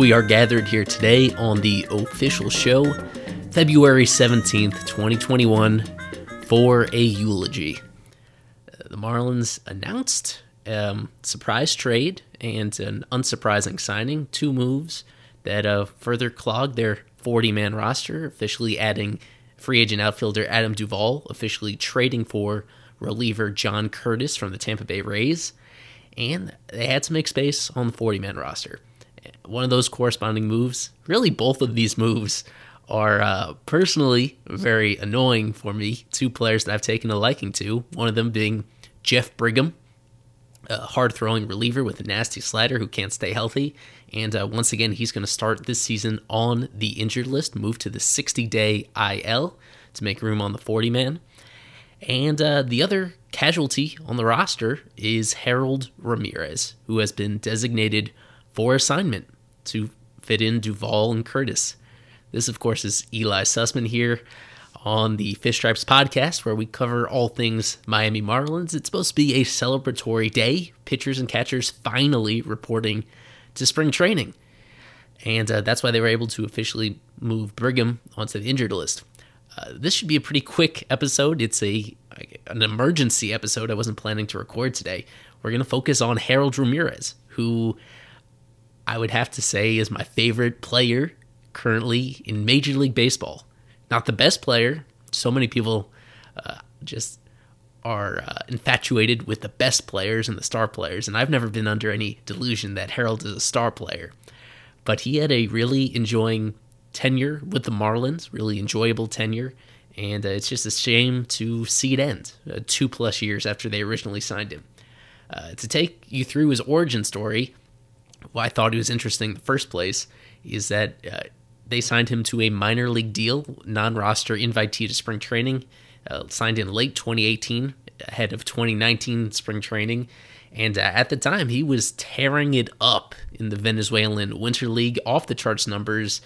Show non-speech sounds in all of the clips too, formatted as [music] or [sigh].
We are gathered here today on the official show, February 17th, 2021, for a eulogy. Uh, the Marlins announced um, surprise trade and an unsurprising signing, two moves that uh, further clogged their 40 man roster, officially adding free agent outfielder Adam Duvall, officially trading for reliever John Curtiss from the Tampa Bay Rays, and they had to make space on the 40 man roster one of those corresponding moves. Really, both of these moves are uh, personally very annoying for me. Two players that I've taken a liking to. One of them being Jeff Brigham, a hard throwing reliever with a nasty slider who can't stay healthy. And uh, once again, he's going to start this season on the injured list, move to the 60 day IL to make room on the 40 man. And uh, the other casualty on the roster is Harold Ramirez, who has been designated for assignment to fit in Duvall and Curtiss. This, of course, is Eli Sussman here on the Fish Stripes podcast, where we cover all things Miami Marlins. It's supposed to be a celebratory day. Pitchers and catchers finally reporting to spring training. And uh, that's why they were able to officially move Brigham onto the injured list. Uh, this should be a pretty quick episode. It's a an emergency episode. I wasn't planning to record today. We're going to focus on Harold Ramirez, who I would have to say is my favorite player currently in Major League Baseball. Not the best player. So many people uh, just are uh, infatuated with the best players and the star players, and I've never been under any delusion that Harold is a star player. But he had a really enjoying tenure with the Marlins, really enjoyable tenure, and uh, it's just a shame to see it end uh, two plus years after they originally signed him. Uh, to take you through his origin story, why I thought he was interesting in the first place is that uh, they signed him to a minor league deal, non roster invitee to spring training, uh, signed in late 2018, ahead of 2019 spring training. And uh, at the time, he was tearing it up in the Venezuelan Winter League, off the charts numbers.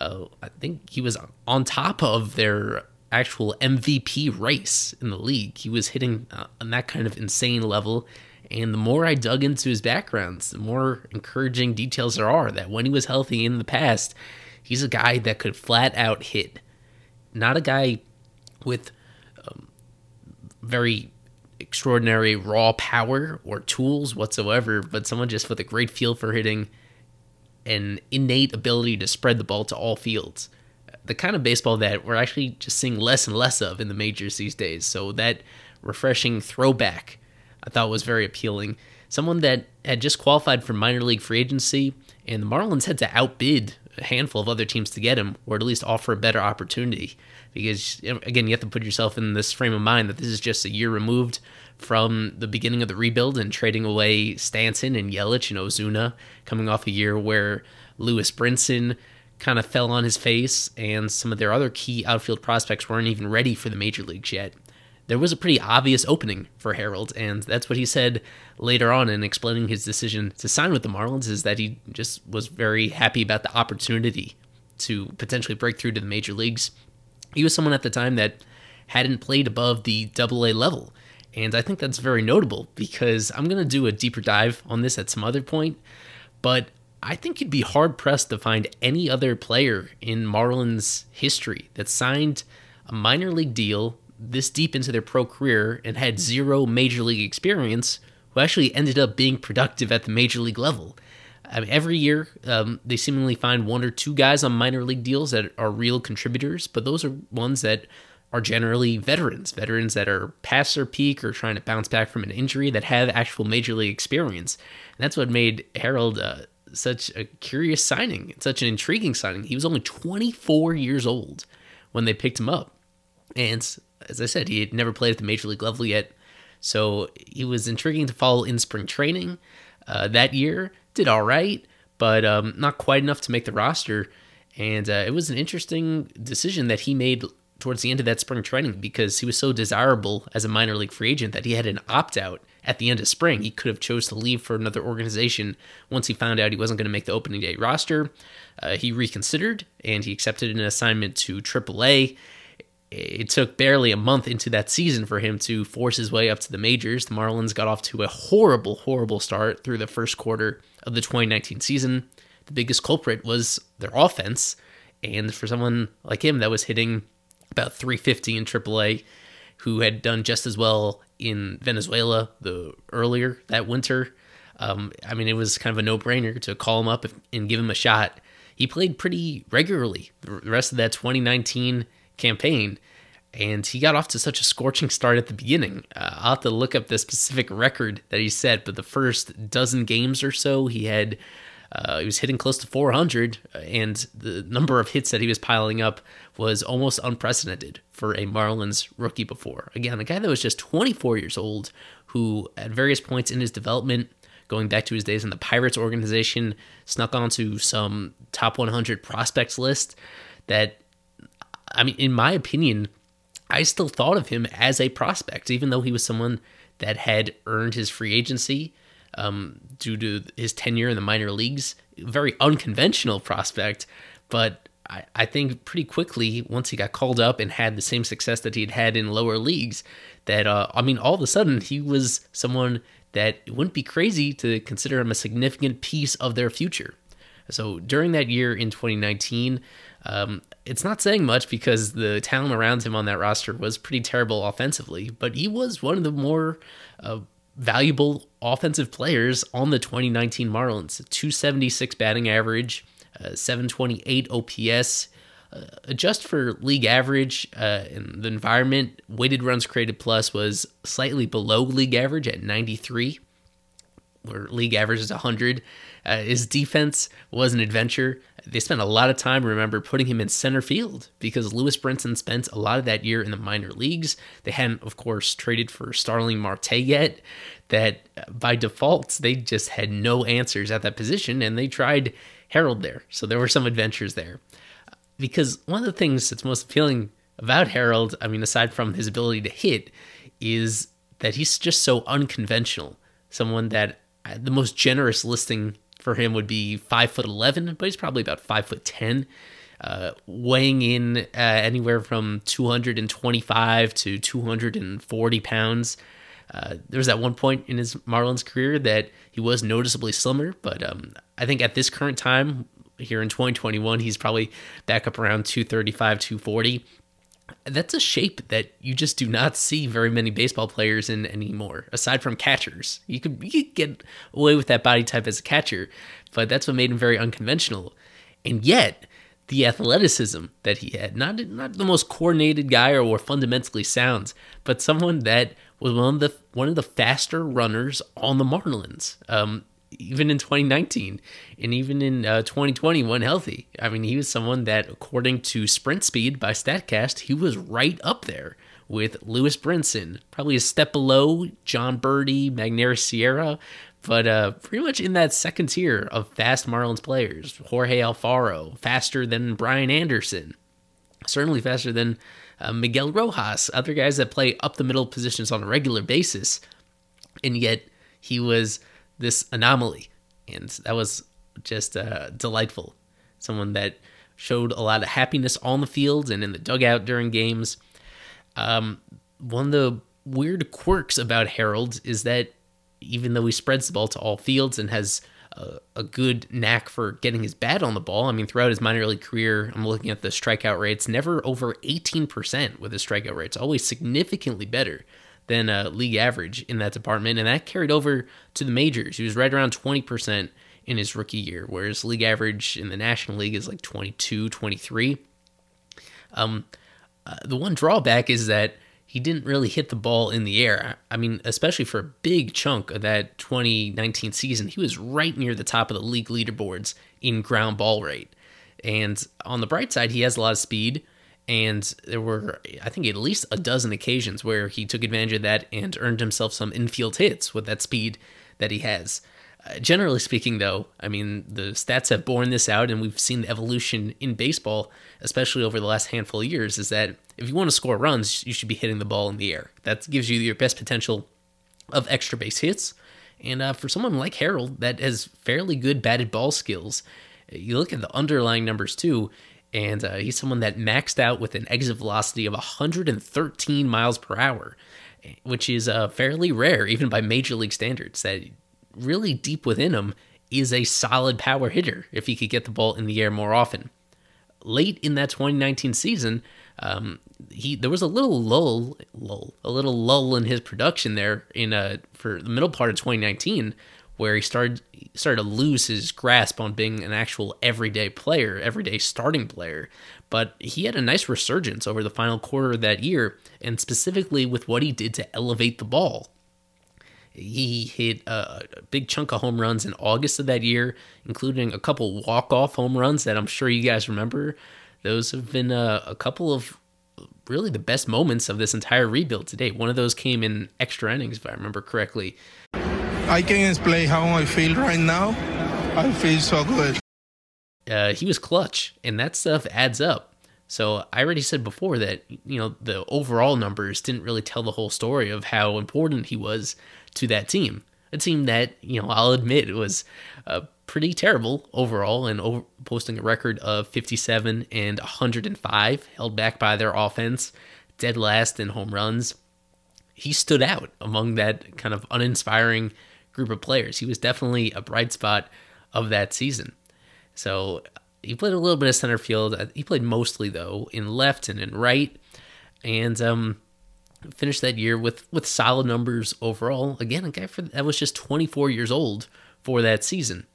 Uh, I think he was on top of their actual MVP race in the league. He was hitting uh, on that kind of insane level. And the more I dug into his backgrounds, the more encouraging details there are that when he was healthy in the past, he's a guy that could flat out hit. Not a guy with very extraordinary raw power or tools whatsoever, but someone just with a great feel for hitting an innate ability to spread the ball to all fields. The kind of baseball that we're actually just seeing less and less of in the majors these days. So that refreshing throwback I thought was very appealing. Someone that had just qualified for minor league free agency, and the Marlins had to outbid a handful of other teams to get him, or at least offer a better opportunity. Because, again, you have to put yourself in this frame of mind that this is just a year removed from the beginning of the rebuild and trading away Stanton and Yelich and Ozuna, coming off a year where Lewis Brinson kind of fell on his face, and some of their other key outfield prospects weren't even ready for the major leagues yet there was a pretty obvious opening for Harold, and that's what he said later on in explaining his decision to sign with the Marlins is that he just was very happy about the opportunity to potentially break through to the major leagues. He was someone at the time that hadn't played above the double A level. And I think that's very notable because I'm going to do a deeper dive on this at some other point. But I think you'd be hard pressed to find any other player in Marlins history that signed a minor league deal this deep into their pro career and had zero major league experience who actually ended up being productive at the major league level. I mean, every year, um, they seemingly find one or two guys on minor league deals that are real contributors, but those are ones that are generally veterans, veterans that are past their peak or trying to bounce back from an injury that have actual major league experience. And that's what made Harold uh, such a curious signing, such an intriguing signing. He was only 24 years old when they picked him up. And as I said, he had never played at the major league level yet. So he was intriguing to follow in spring training. Uh, that year, did all right, but um, not quite enough to make the roster. And uh, it was an interesting decision that he made towards the end of that spring training because he was so desirable as a minor league free agent that he had an opt out at the end of spring. He could have chose to leave for another organization once he found out he wasn't going to make the opening day roster. Uh, he reconsidered and he accepted an assignment to AAA. It took barely a month into that season for him to force his way up to the majors. The Marlins got off to a horrible, horrible start through the first quarter of the 2019 season. The biggest culprit was their offense. And for someone like him that was hitting about 350 in AAA, who had done just as well in Venezuela the earlier that winter, um, I mean, it was kind of a no-brainer to call him up and give him a shot. He played pretty regularly the rest of that 2019 campaign, and he got off to such a scorching start at the beginning. Uh, I'll have to look up the specific record that he set, but the first dozen games or so, he had uh, he was hitting close to 400, and the number of hits that he was piling up was almost unprecedented for a Marlins rookie before. Again, a guy that was just 24 years old, who at various points in his development, going back to his days in the Pirates organization, snuck onto some top 100 prospects list that, I mean, in my opinion, I still thought of him as a prospect, even though he was someone that had earned his free agency um, due to his tenure in the minor leagues. Very unconventional prospect, but I, I think pretty quickly, once he got called up and had the same success that he'd had in lower leagues, that, uh, I mean, all of a sudden he was someone that it wouldn't be crazy to consider him a significant piece of their future. So during that year in 2019, um, it's not saying much because the talent around him on that roster was pretty terrible offensively, but he was one of the more uh, valuable offensive players on the 2019 Marlins. 276 batting average, uh, 728 OPS. Uh, adjust for league average uh, in the environment, weighted runs created plus was slightly below league average at 93, where league average is 100. Uh, his defense was an adventure. They spent a lot of time, remember, putting him in center field because Lewis Brinson spent a lot of that year in the minor leagues. They hadn't, of course, traded for Starling Marte yet. That uh, by default, they just had no answers at that position, and they tried Harold there. So there were some adventures there. Because one of the things that's most appealing about Harold, I mean, aside from his ability to hit, is that he's just so unconventional. Someone that the most generous listing for him would be five foot eleven, but he's probably about five foot ten, uh, weighing in uh, anywhere from two hundred and twenty-five to two hundred and forty pounds. Uh, there was that one point in his Marlins career that he was noticeably slimmer, but um, I think at this current time here in 2021, he's probably back up around 235, 240 that's a shape that you just do not see very many baseball players in anymore, aside from catchers. You could, you could get away with that body type as a catcher, but that's what made him very unconventional. And yet, the athleticism that he had, not not the most coordinated guy or, or fundamentally sound, but someone that was one of the one of the faster runners on the Marlins. Um, even in 2019 and even in uh, 2020 when healthy. I mean, he was someone that, according to Sprint Speed by StatCast, he was right up there with Lewis Brinson, probably a step below Jon Berti, Magneuris Sierra, but uh, pretty much in that second tier of fast Marlins players. Jorge Alfaro, faster than Brian Anderson, certainly faster than uh, Miguel Rojas, other guys that play up the middle positions on a regular basis. And yet he was this anomaly, and that was just uh, delightful. Someone that showed a lot of happiness on the field and in the dugout during games. Um, one of the weird quirks about Harold is that even though he spreads the ball to all fields and has a, a, good knack for getting his bat on the ball, I mean, throughout his minor league career, I'm looking at the strikeout rates, never over 18% with his strikeout rates, always significantly better than a league average in that department, and that carried over to the majors. He was right around 20% in his rookie year, whereas league average in the National League is like 22, 23. Um, uh, the one drawback is that he didn't really hit the ball in the air. I mean, especially for a big chunk of that 2019 season, he was right near the top of the league leaderboards in ground ball rate. And on the bright side, he has a lot of speed. And there were, I think, at least a dozen occasions where he took advantage of that and earned himself some infield hits with that speed that he has. Uh, generally speaking, though, I mean, the stats have borne this out, and we've seen the evolution in baseball, especially over the last handful of years, is that if you want to score runs, you should be hitting the ball in the air. That gives you your best potential of extra base hits. And uh, for someone like Harold that has fairly good batted ball skills, you look at the underlying numbers too, and uh, he's someone that maxed out with an exit velocity of 113 miles per hour, which is uh, fairly rare even by major league standards. That really deep within him is a solid power hitter if he could get the ball in the air more often. Late in that 2019 season, um, he there was a little lull, lull, a little lull in his production there in uh for the middle part of 2019, where he started started to lose his grasp on being an actual everyday player, everyday starting player. But he had a nice resurgence over the final quarter of that year, and specifically with what he did to elevate the ball. He hit a big chunk of home runs in August of that year, including a couple walk-off home runs that I'm sure you guys remember. Those have been a, a couple of really the best moments of this entire rebuild to date. One of those came in extra innings, if I remember correctly. I can explain how I feel right now. I feel so good. Uh, he was clutch, and that stuff adds up. So I already said before that you know the overall numbers didn't really tell the whole story of how important he was to that team. A team that you know I'll admit was uh, pretty terrible overall and over, posting a record of 57 and 105, held back by their offense, dead last in home runs. He stood out among that kind of uninspiring group of players. He was definitely a bright spot of that season. So he played a little bit of center field. Uh, he played mostly though in left and in right, and um, finished that year with with solid numbers overall. Again, a guy for that was just 24 years old for that season,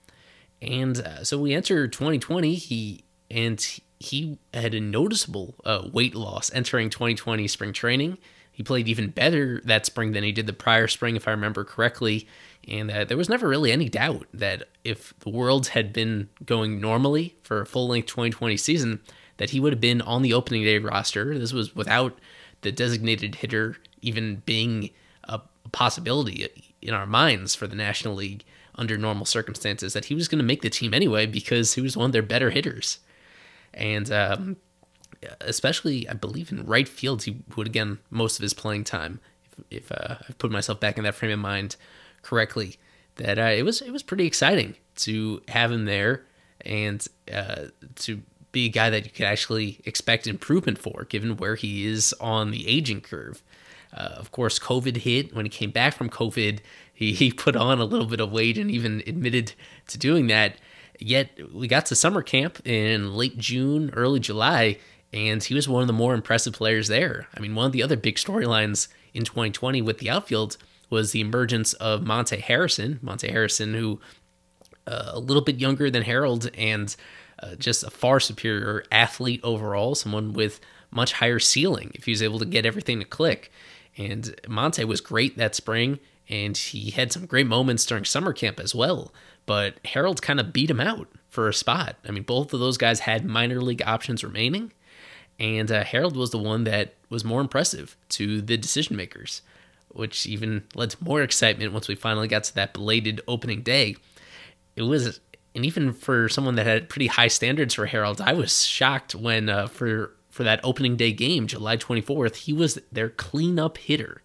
and uh, so we enter 2020. He and he had a noticeable uh, weight loss entering 2020 spring training. He played even better that spring than he did the prior spring, if I remember correctly. And uh, there was never really any doubt that if the world had been going normally for a full length 2020 season, that he would have been on the opening day roster. This was without the designated hitter even being a possibility in our minds for the National League under normal circumstances, that he was going to make the team anyway because he was one of their better hitters. And um, especially I believe in right field, he would again most of his playing time. If, if uh, I put myself back in that frame of mind correctly, that uh, it was it was pretty exciting to have him there and uh, to be a guy that you could actually expect improvement for, given where he is on the aging curve. Uh, of course, COVID hit. When he came back from COVID, he, he put on a little bit of weight and even admitted to doing that. Yet we got to summer camp in late June, early July, and he was one of the more impressive players there. I mean, one of the other big storylines in 2020 with the outfield was the emergence of Monte Harrison. Monte Harrison, who uh, a little bit younger than Harold and uh, just a far superior athlete overall, someone with much higher ceiling if he was able to get everything to click. And Monte was great that spring, and he had some great moments during summer camp as well. But Harold kind of beat him out for a spot. I mean, both of those guys had minor league options remaining, and uh, Harold was the one that was more impressive to the decision makers, which even led to more excitement once we finally got to that belated opening day. It was, and even for someone that had pretty high standards for Harold, I was shocked when uh, for for that opening day game, July 24th, he was their cleanup hitter,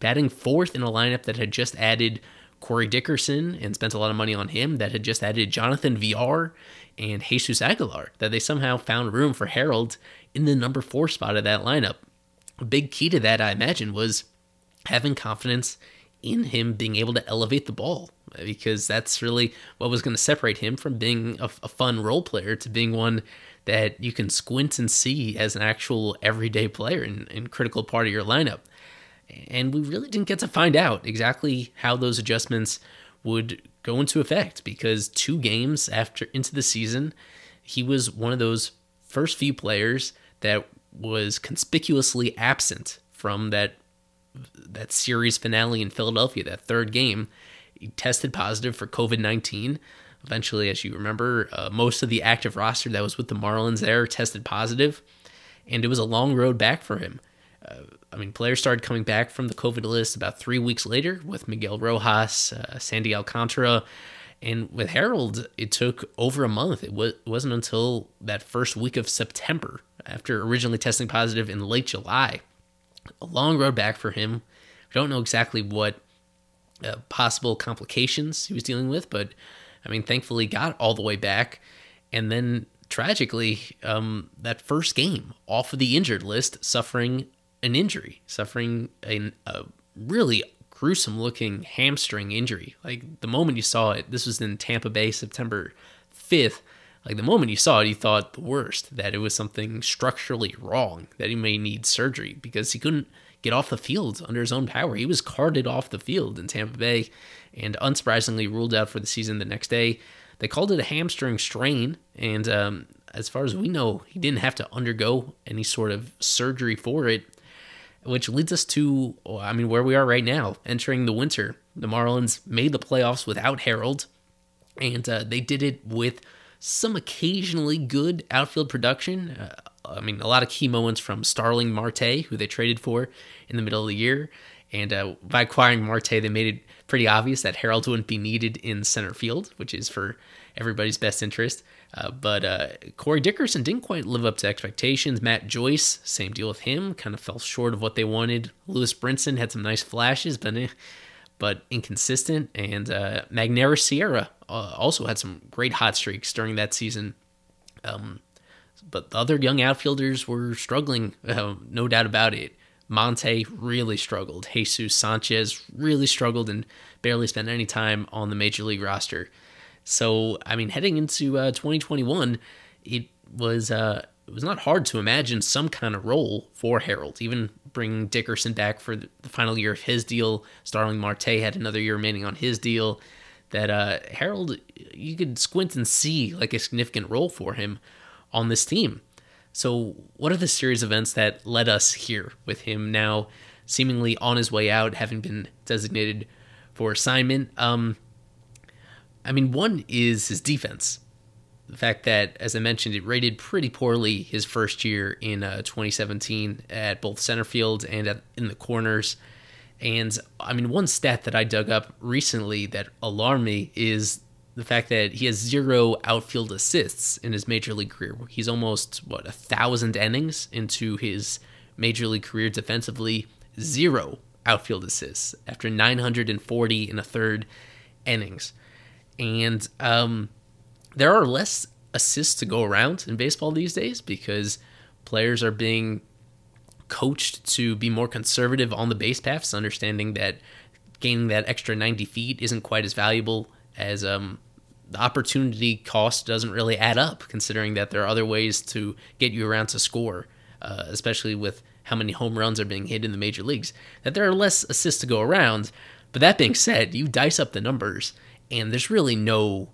batting fourth in a lineup that had just added Corey Dickerson and spent a lot of money on him, that had just added Jonathan Villar and Jesus Aguilar, that they somehow found room for Harold in the number four spot of that lineup. A big key to that, I imagine, was having confidence in him being able to elevate the ball because that's really what was going to separate him from being a, a, fun role player to being one that you can squint and see as an actual everyday player and, and critical part of your lineup. And we really didn't get to find out exactly how those adjustments would go into effect because two games after into the season, he was one of those first few players that was conspicuously absent from that that series finale in Philadelphia, that third game. He tested positive for COVID 19. Eventually, as you remember, uh, most of the active roster that was with the Marlins there tested positive, and it was a long road back for him. Uh, I mean, players started coming back from the COVID list about three weeks later with Miguel Rojas, uh, Sandy Alcantara, and with Harold, it took over a month. It, w- it wasn't until that first week of September, after originally testing positive in late July. A long road back for him. We don't know exactly what uh, possible complications he was dealing with, but I mean, thankfully got all the way back. And then tragically, um, that first game off of the injured list, suffering an injury, suffering a, a really gruesome looking hamstring injury. Like the moment you saw it, this was in Tampa Bay, September 5th. Like the moment you saw it, you thought the worst that it was something structurally wrong, that he may need surgery because he couldn't get off the field under his own power. He was carted off the field in Tampa Bay and unsurprisingly ruled out for the season the next day. They called it a hamstring strain, and um, as far as we know, he didn't have to undergo any sort of surgery for it, which leads us to, I mean, where we are right now, entering the winter. The Marlins made the playoffs without Harold, and uh, they did it with some occasionally good outfield production. Uh, I mean, a lot of key moments from Starling Marte, who they traded for in the middle of the year. And uh, by acquiring Marte, they made it pretty obvious that Harold wouldn't be needed in center field, which is for everybody's best interest. Uh, but uh, Corey Dickerson didn't quite live up to expectations. Matt Joyce, same deal with him, kind of fell short of what they wanted. Lewis Brinson had some nice flashes, but eh, but inconsistent. And uh, Magneuris Sierra uh, also had some great hot streaks during that season. Um, but the other young outfielders were struggling, uh, no doubt about it. Monte really struggled. Jesus Sanchez really struggled and barely spent any time on the major league roster. So, I mean, heading into uh, 2021, it was uh, it was not hard to imagine some kind of role for Harold. Even bringing Dickerson back for the final year of his deal, Starling Marte had another year remaining on his deal that uh, Harold, you could squint and see like a significant role for him on this team. So, what are the series events that led us here with him now seemingly on his way out, having been designated for assignment? Um, I mean, one is his defense. The fact that, as I mentioned, it rated pretty poorly his first year in uh, 2017 at both center field and at, in the corners. And I mean, one stat that I dug up recently that alarmed me is the fact that he has zero outfield assists in his major league career. He's almost, what, a thousand innings into his major league career defensively. Zero outfield assists after 940 and a third innings. And um, there are less assists to go around in baseball these days because players are being coached to be more conservative on the base paths, understanding that gaining that extra 90 feet isn't quite as valuable as um, the opportunity cost doesn't really add up, considering that there are other ways to get you around to score, uh, especially with how many home runs are being hit in the major leagues. That there are less assists to go around. But that being said, you dice up the numbers, and there's really no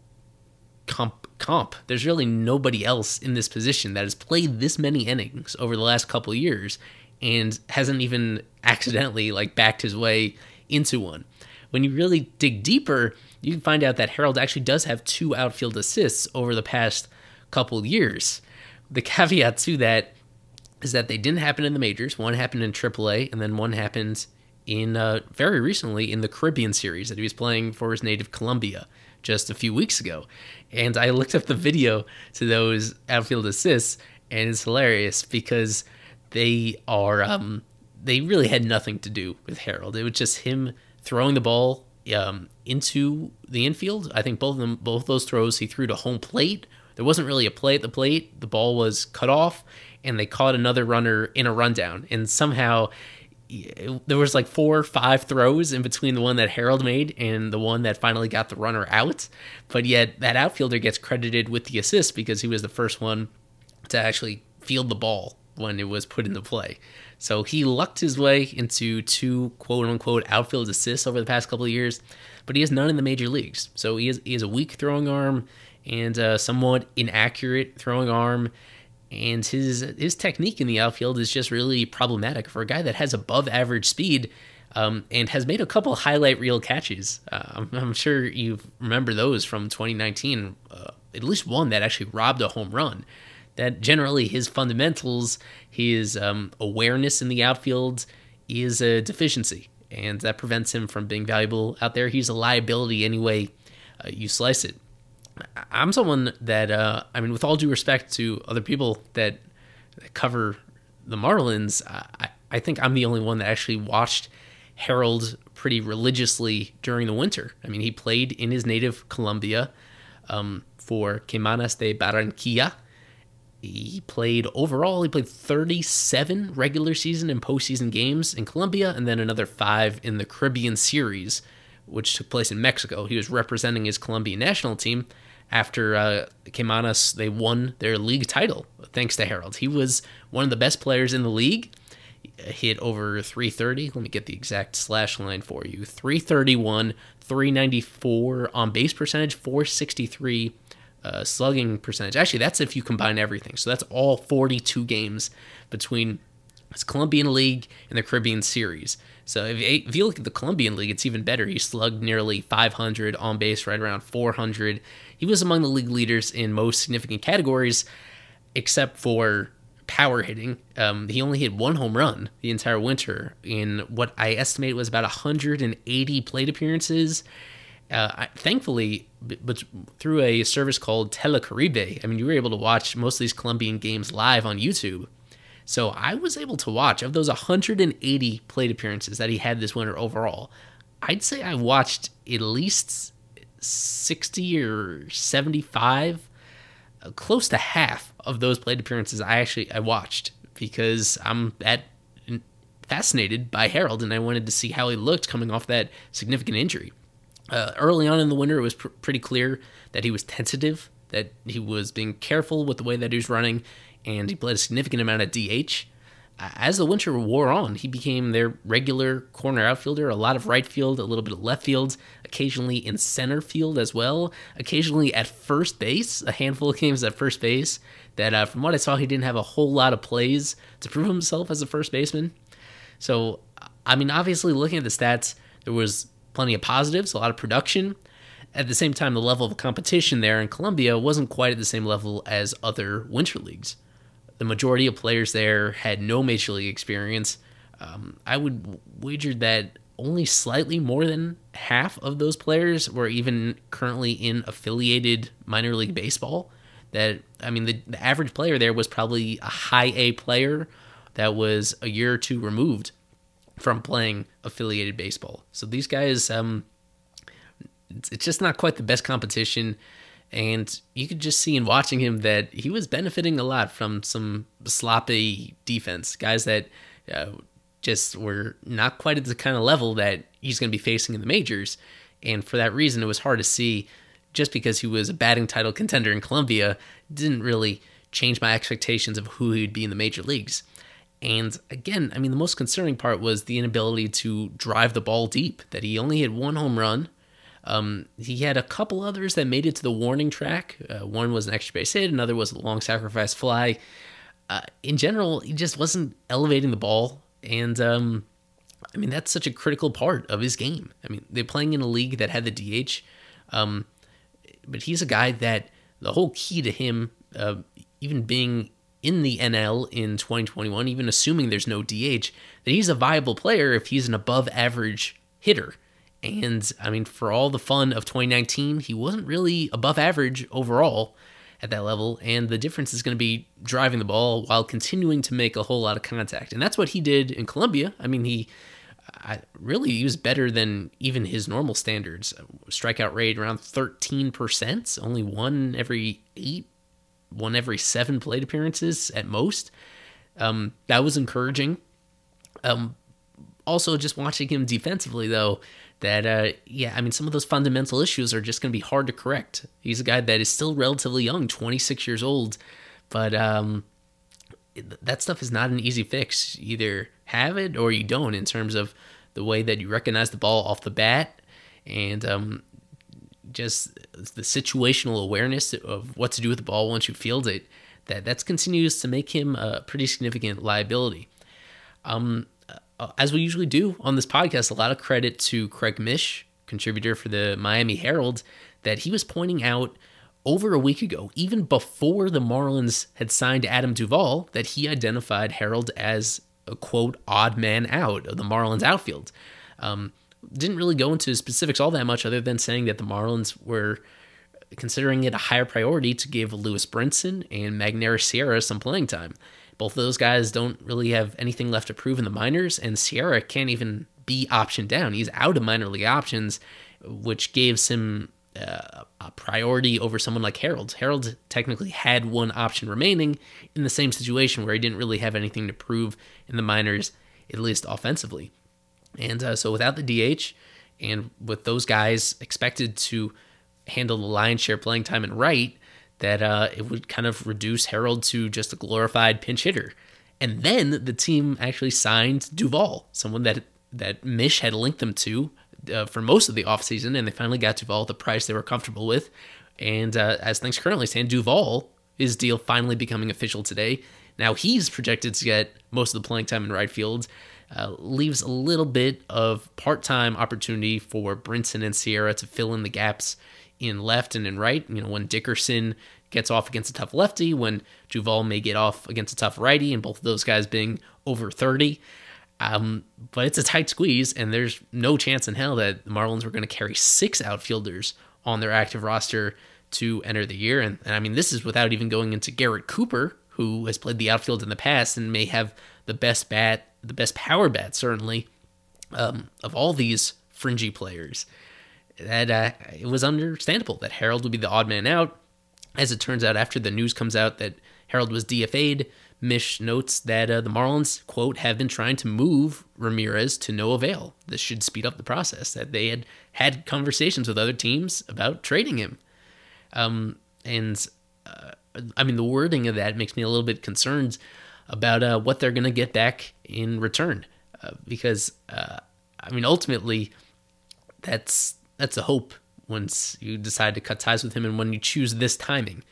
comp comp. There's really nobody else in this position that has played this many innings over the last couple years and hasn't even accidentally like backed his way into one. When you really dig deeper, you can find out that Harold actually does have two outfield assists over the past couple years. The caveat to that is that they didn't happen in the majors. One happened in AAA, and then one happened in uh, very recently in the Caribbean series that he was playing for his native Colombia just a few weeks ago. And I looked up the video to those outfield assists, and it's hilarious because they are um, they really had nothing to do with Harold. It was just him throwing the ball um, into the infield. I think both of them, both those throws, he threw to home plate. There wasn't really a play at the plate. The ball was cut off, and they caught another runner in a rundown. And somehow, there was like four or five throws in between the one that Harold made and the one that finally got the runner out. But yet, that outfielder gets credited with the assist because he was the first one to actually field the ball when it was put into play. So he lucked his way into two quote unquote outfield assists over the past couple of years, but he has none in the major leagues. So he has, he has a weak throwing arm and a somewhat inaccurate throwing arm. And his his technique in the outfield is just really problematic for a guy that has above average speed um, and has made a couple highlight reel catches. Uh, I'm, I'm, sure you remember those from 2019. Uh, at least one that actually robbed a home run that generally his fundamentals, his um, awareness in the outfield is a deficiency, and that prevents him from being valuable out there. He's a liability anyway uh, you slice it. I'm someone that, uh, I mean, with all due respect to other people that, that cover the Marlins, I, I think I'm the only one that actually watched Harold pretty religiously during the winter. I mean, he played in his native Colombia um, for Caimanes de Barranquilla. He played overall, he played 37 regular season and postseason games in Colombia, and then another five in the Caribbean Series, which took place in Mexico. He was representing his Colombian national team after uh, Caimanes, they won their league title thanks to Harold. He was one of the best players in the league. Hit over 330. Let me get the exact slash line for you 331, 394 on base percentage, 463 uh, slugging percentage. Actually, that's if you combine everything. So that's all 42 games between his Colombian League and the Caribbean Series. So if, if you look at the Colombian League, it's even better. He slugged nearly 500 on base, right around 400. He was among the league leaders in most significant categories, except for power hitting. Um, he only hit one home run the entire winter in what I estimate was about 180 plate appearances. Uh, I, thankfully, but through a service called Telecaribe, I mean, you were able to watch most of these Colombian games live on YouTube. So I was able to watch of those 180 plate appearances that he had this winter overall. I'd say I watched at least 60 or 75 uh, close to half of those plate appearances I actually I watched because I'm that fascinated by Harold and I wanted to see how he looked coming off that significant injury. Uh, early on in the winter, it was pr- pretty clear that he was tentative, that he was being careful with the way that he was running, and he played a significant amount of DH as the winter wore on, he became their regular corner outfielder, a lot of right field, a little bit of left field, occasionally in center field as well, occasionally at first base, a handful of games at first base. That, uh, from what I saw, he didn't have a whole lot of plays to prove himself as a first baseman. So, I mean, obviously, looking at the stats, there was plenty of positives, a lot of production. At the same time, the level of competition there in Colombia wasn't quite at the same level as other winter leagues. The majority of players there had no major league experience. Um, I would wager that only slightly more than half of those players were even currently in affiliated minor league baseball. That I mean, the, the average player there was probably a high A player that was a year or two removed from playing affiliated baseball. So these guys, um, it's, it's just not quite the best competition. And you could just see in watching him that he was benefiting a lot from some sloppy defense. Guys that uh, just were not quite at the kind of level that he's going to be facing in the majors. And for that reason, it was hard to see just because he was a batting title contender in Colombia, didn't really change my expectations of who he would be in the major leagues. And again, I mean, the most concerning part was the inability to drive the ball deep, that he only had one home run um, he had a couple others that made it to the warning track. Uh, one was an extra base hit, another was a long sacrifice fly. Uh, in general, he just wasn't elevating the ball, and um, I mean that's such a critical part of his game. I mean they're playing in a league that had the DH, um, but he's a guy that the whole key to him, uh, even being in the NL in 2021, even assuming there's no DH, that he's a viable player if he's an above average hitter. And I mean, for all the fun of 2019, he wasn't really above average overall at that level. And the difference is going to be driving the ball while continuing to make a whole lot of contact. And that's what he did in Colombia. I mean, he I really he was better than even his normal standards. Strikeout rate around 13%, only one every eight, one every seven plate appearances at most. Um, that was encouraging. Um, also, just watching him defensively, though, that uh, yeah i mean some of those fundamental issues are just going to be hard to correct. He's a guy that is still relatively young 26 years old but um, that stuff is not an easy fix. Either have it or you don't in terms of the way that you recognize the ball off the bat and um, just the situational awareness of what to do with the ball once you field it that that continues to make him a pretty significant liability. Um, uh, as we usually do on this podcast, a lot of credit to Craig Mish, contributor for the Miami Herald, that he was pointing out over a week ago, even before the Marlins had signed Adam Duvall, that he identified Harold as a quote odd man out of the Marlins outfield. Um, didn't really go into specifics all that much, other than saying that the Marlins were considering it a higher priority to give Lewis Brinson and Magneuris Sierra some playing time both of those guys don't really have anything left to prove in the minors, and Sierra can't even be optioned down. He's out of minor league options, which gives him uh, a priority over someone like Harold. Harold technically had one option remaining in the same situation where he didn't really have anything to prove in the minors, at least offensively. And uh, so without the DH, and with those guys expected to handle the lion's share playing time and right, that uh, it would kind of reduce Harold to just a glorified pinch hitter. And then the team actually signed Duvall, someone that that Mish had linked them to uh, for most of the offseason, and they finally got Duvall at the price they were comfortable with. And uh, as things currently stand, Duvall, his deal finally becoming official today. Now he's projected to get most of the playing time in right field. Uh, leaves a little bit of part-time opportunity for Brinson and Sierra to fill in the gaps in left and in right. You know, when Dickerson gets off against a tough lefty, when Duvall may get off against a tough righty, and both of those guys being over 30. Um, but it's a tight squeeze, and there's no chance in hell that the Marlins were going to carry six outfielders on their active roster to enter the year. And, and I mean, this is without even going into Garrett Cooper, who has played the outfield in the past and may have the best bat, the best power bat, certainly, um, of all these fringy players. That uh, it was understandable that Harold would be the odd man out. As it turns out, after the news comes out that Harold was DFA'd, Mish notes that uh, the Marlins, quote, have been trying to move Ramirez to no avail. This should speed up the process, that they had had conversations with other teams about trading him. Um, and uh, I mean, the wording of that makes me a little bit concerned about uh, what they're going to get back in return. Uh, because, uh, I mean, ultimately, that's that's a hope once you decide to cut ties with him and when you choose this timing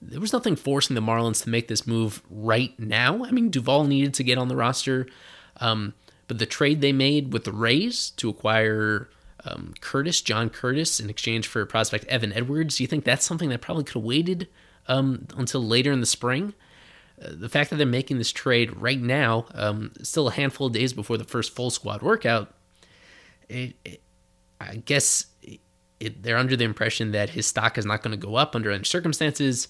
there was nothing forcing the Marlins to make this move right now. I mean, Duvall needed to get on the roster, um, but the trade they made with the Rays to acquire um, Curtiss, John Curtiss, in exchange for prospect Evan Edwards, do you think that's something that probably could have waited um, until later in the spring? Uh, the fact that they're making this trade right now, um, still a handful of days before the first full squad workout, it, it, I guess it, they're under the impression that his stock is not going to go up under any circumstances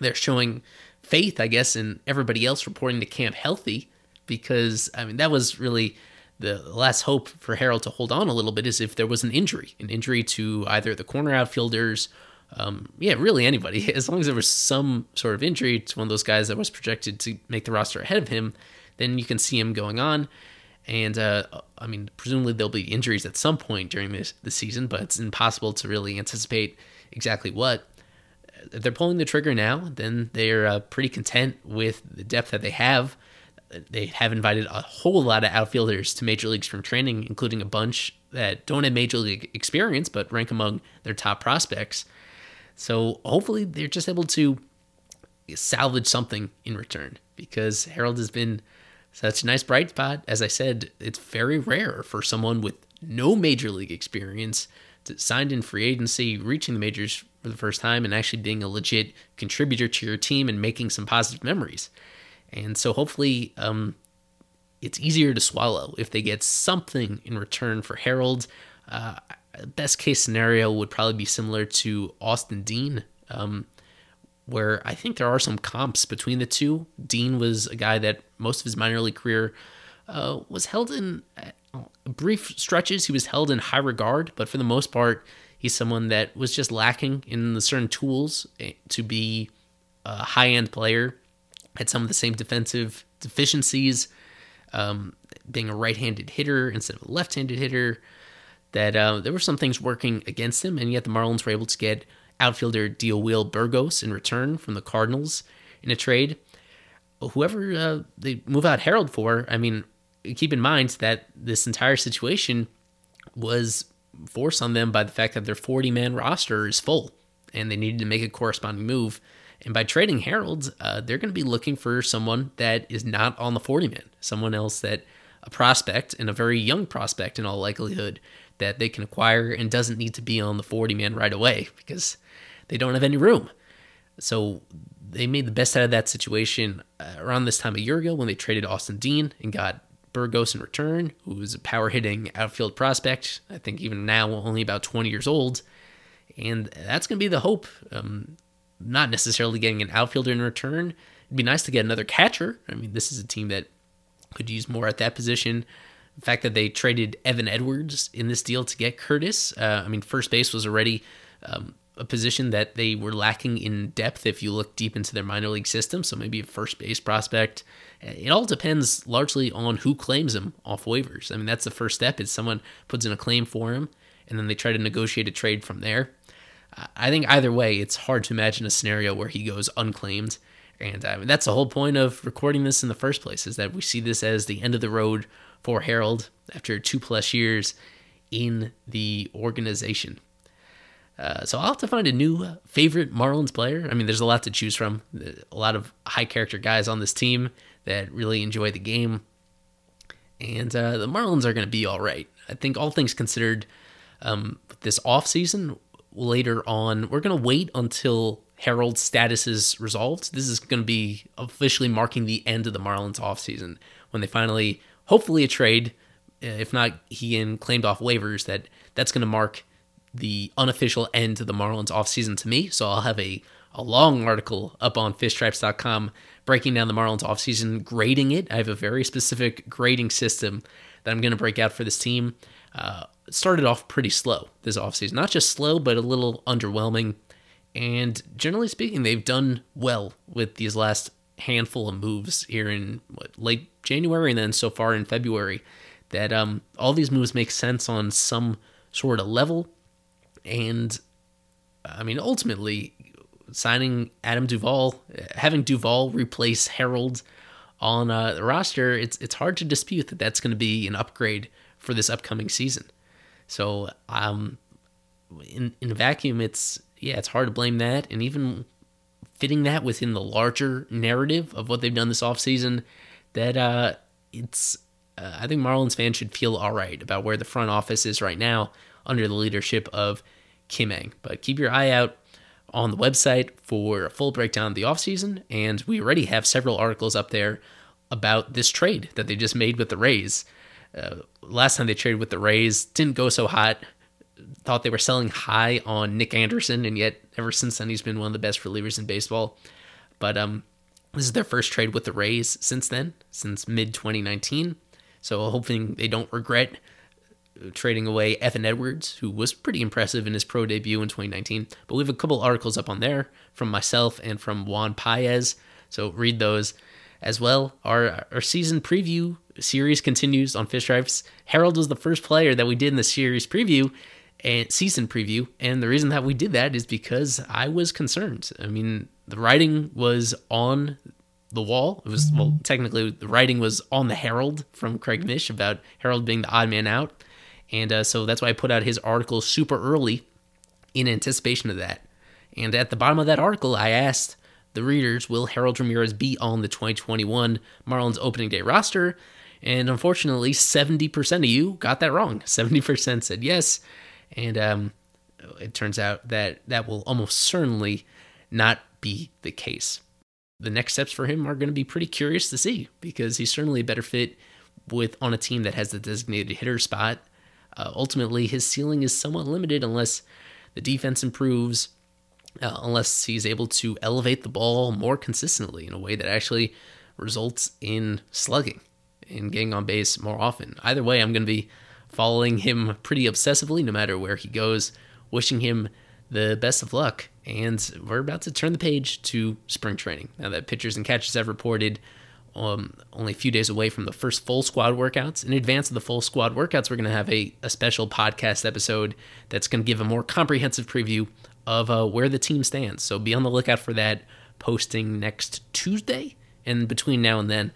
they're showing faith, I guess, in everybody else reporting to camp healthy because, I mean, that was really the last hope for Harold to hold on a little bit is if there was an injury, an injury to either the corner outfielders, um, yeah, really anybody. [laughs] As long as there was some sort of injury to one of those guys that was projected to make the roster ahead of him, then you can see him going on. And uh, I mean, presumably there'll be injuries at some point during this the season, but it's impossible to really anticipate exactly what if they're pulling the trigger now, then they're uh, pretty content with the depth that they have. They have invited a whole lot of outfielders to major leagues from training, including a bunch that don't have major league experience but rank among their top prospects. So hopefully they're just able to salvage something in return because Harold has been such a nice bright spot. As I said, it's very rare for someone with no major league experience to signed in free agency, reaching the majors for the first time and actually being a legit contributor to your team and making some positive memories. And so hopefully um, it's easier to swallow if they get something in return for Harold. Uh, best case scenario would probably be similar to Austin Dean, um, where I think there are some comps between the two. Dean was a guy that most of his minor league career uh, was held in uh, brief stretches. He was held in high regard, but for the most part, He's someone that was just lacking in the certain tools eh, to be a high end player, had some of the same defensive deficiencies, um, being a right handed hitter instead of a left handed hitter. That uh, there were some things working against him, and yet the Marlins were able to get outfielder Diowill Burgos in return from the Cardinals in a trade. Whoever uh, they move out Harold for, I mean, keep in mind that this entire situation was forced on them by the fact that their 40 man roster is full and they needed to make a corresponding move. And by trading Harold, uh, they're going to be looking for someone that is not on the 40 man, someone else that a prospect and a very young prospect in all likelihood that they can acquire and doesn't need to be on the 40 man right away because they don't have any room. So they made the best out of that situation uh, around this time a year ago when they traded Austin Dean and got Burgos in return, who's a power hitting outfield prospect. I think even now only about 20 years old. And that's going to be the hope. Um, not necessarily getting an outfielder in return. It'd be nice to get another catcher. I mean, this is a team that could use more at that position. The fact that they traded Evan Edwards in this deal to get Curtiss. Uh, I mean, first base was already um, a position that they were lacking in depth if you look deep into their minor league system. So maybe a first base prospect. It all depends largely on who claims him off waivers. I mean, that's the first step is someone puts in a claim for him and then they try to negotiate a trade from there. I think either way, it's hard to imagine a scenario where he goes unclaimed. And I mean, that's the whole point of recording this in the first place is that we see this as the end of the road for Harold after two plus years in the organization. Uh, so I'll have to find a new favorite Marlins player. I mean, there's a lot to choose from. A lot of high character guys on this team that really enjoy the game. And uh, the Marlins are going to be all right. I think all things considered, um, this off season later on, we're going to wait until Harold's status is resolved. This is going to be officially marking the end of the Marlins off season when they finally, hopefully, a trade. If not, he in claimed off waivers. That that's going to mark the unofficial end to the Marlins offseason to me. So I'll have a, a long article up on fishstripes.com breaking down the Marlins offseason, grading it. I have a very specific grading system that I'm going to break out for this team. Uh, started off pretty slow this offseason. Not just slow, but a little underwhelming. And generally speaking, they've done well with these last handful of moves here in what, late January and then so far in February. That um, all these moves make sense on some sort of level and I mean, ultimately, signing Adam Duvall, having Duvall replace Harold on uh, the roster, it's it's hard to dispute that that's going to be an upgrade for this upcoming season. So, um, in in a vacuum, it's yeah, it's hard to blame that, and even fitting that within the larger narrative of what they've done this offseason, that uh, it's uh, I think Marlins fans should feel all right about where the front office is right now under the leadership of Kim Ng. But keep your eye out on the website for a full breakdown of the offseason, and we already have several articles up there about this trade that they just made with the Rays. Uh, last time they traded with the Rays didn't go so hot. Thought they were selling high on Nick Anderson, and yet ever since then he's been one of the best relievers in baseball. But um, this is their first trade with the Rays since then, since mid 2019. So hoping they don't regret trading away Evan Edwards, who was pretty impressive in his pro debut in 2019. But we have a couple articles up on there from myself and from Juan Paez. So read those as well. Our, our season preview series continues on Fish Stripes. Harold was the first player that we did in the series preview and season preview. And the reason that we did that is because I was concerned. I mean, the writing was on the wall. It was, well, technically, the writing was on the Herald from Craig Mish about Harold being the odd man out. And uh, so that's why I put out his article super early in anticipation of that. And at the bottom of that article, I asked the readers, will Harold Ramirez be on the 2021 Marlins opening day roster? And unfortunately, 70% of you got that wrong. 70% said yes. And um, it turns out that that will almost certainly not be the case. The next steps for him are going to be pretty curious to see because he's certainly a better fit with on a team that has the designated hitter spot uh, ultimately, his ceiling is somewhat limited unless the defense improves, uh, unless he's able to elevate the ball more consistently in a way that actually results in slugging and getting on base more often. Either way, I'm going to be following him pretty obsessively no matter where he goes, wishing him the best of luck. And we're about to turn the page to spring training. Now that pitchers and catchers have reported um, only a few days away from the first full squad workouts. In advance of the full squad workouts, we're going to have a, a special podcast episode that's going to give a more comprehensive preview of uh, where the team stands. So be on the lookout for that posting next Tuesday. And between now and then,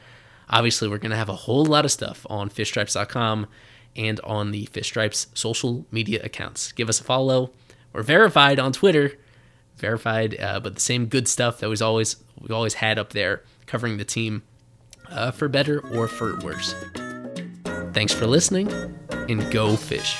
obviously, we're going to have a whole lot of stuff on fishstripes.com and on the Fish Stripes social media accounts. Give us a follow. We're verified on Twitter, verified, uh, but the same good stuff that was always we always had up there covering the team uh, for better or for worse. Thanks for listening, and go fish.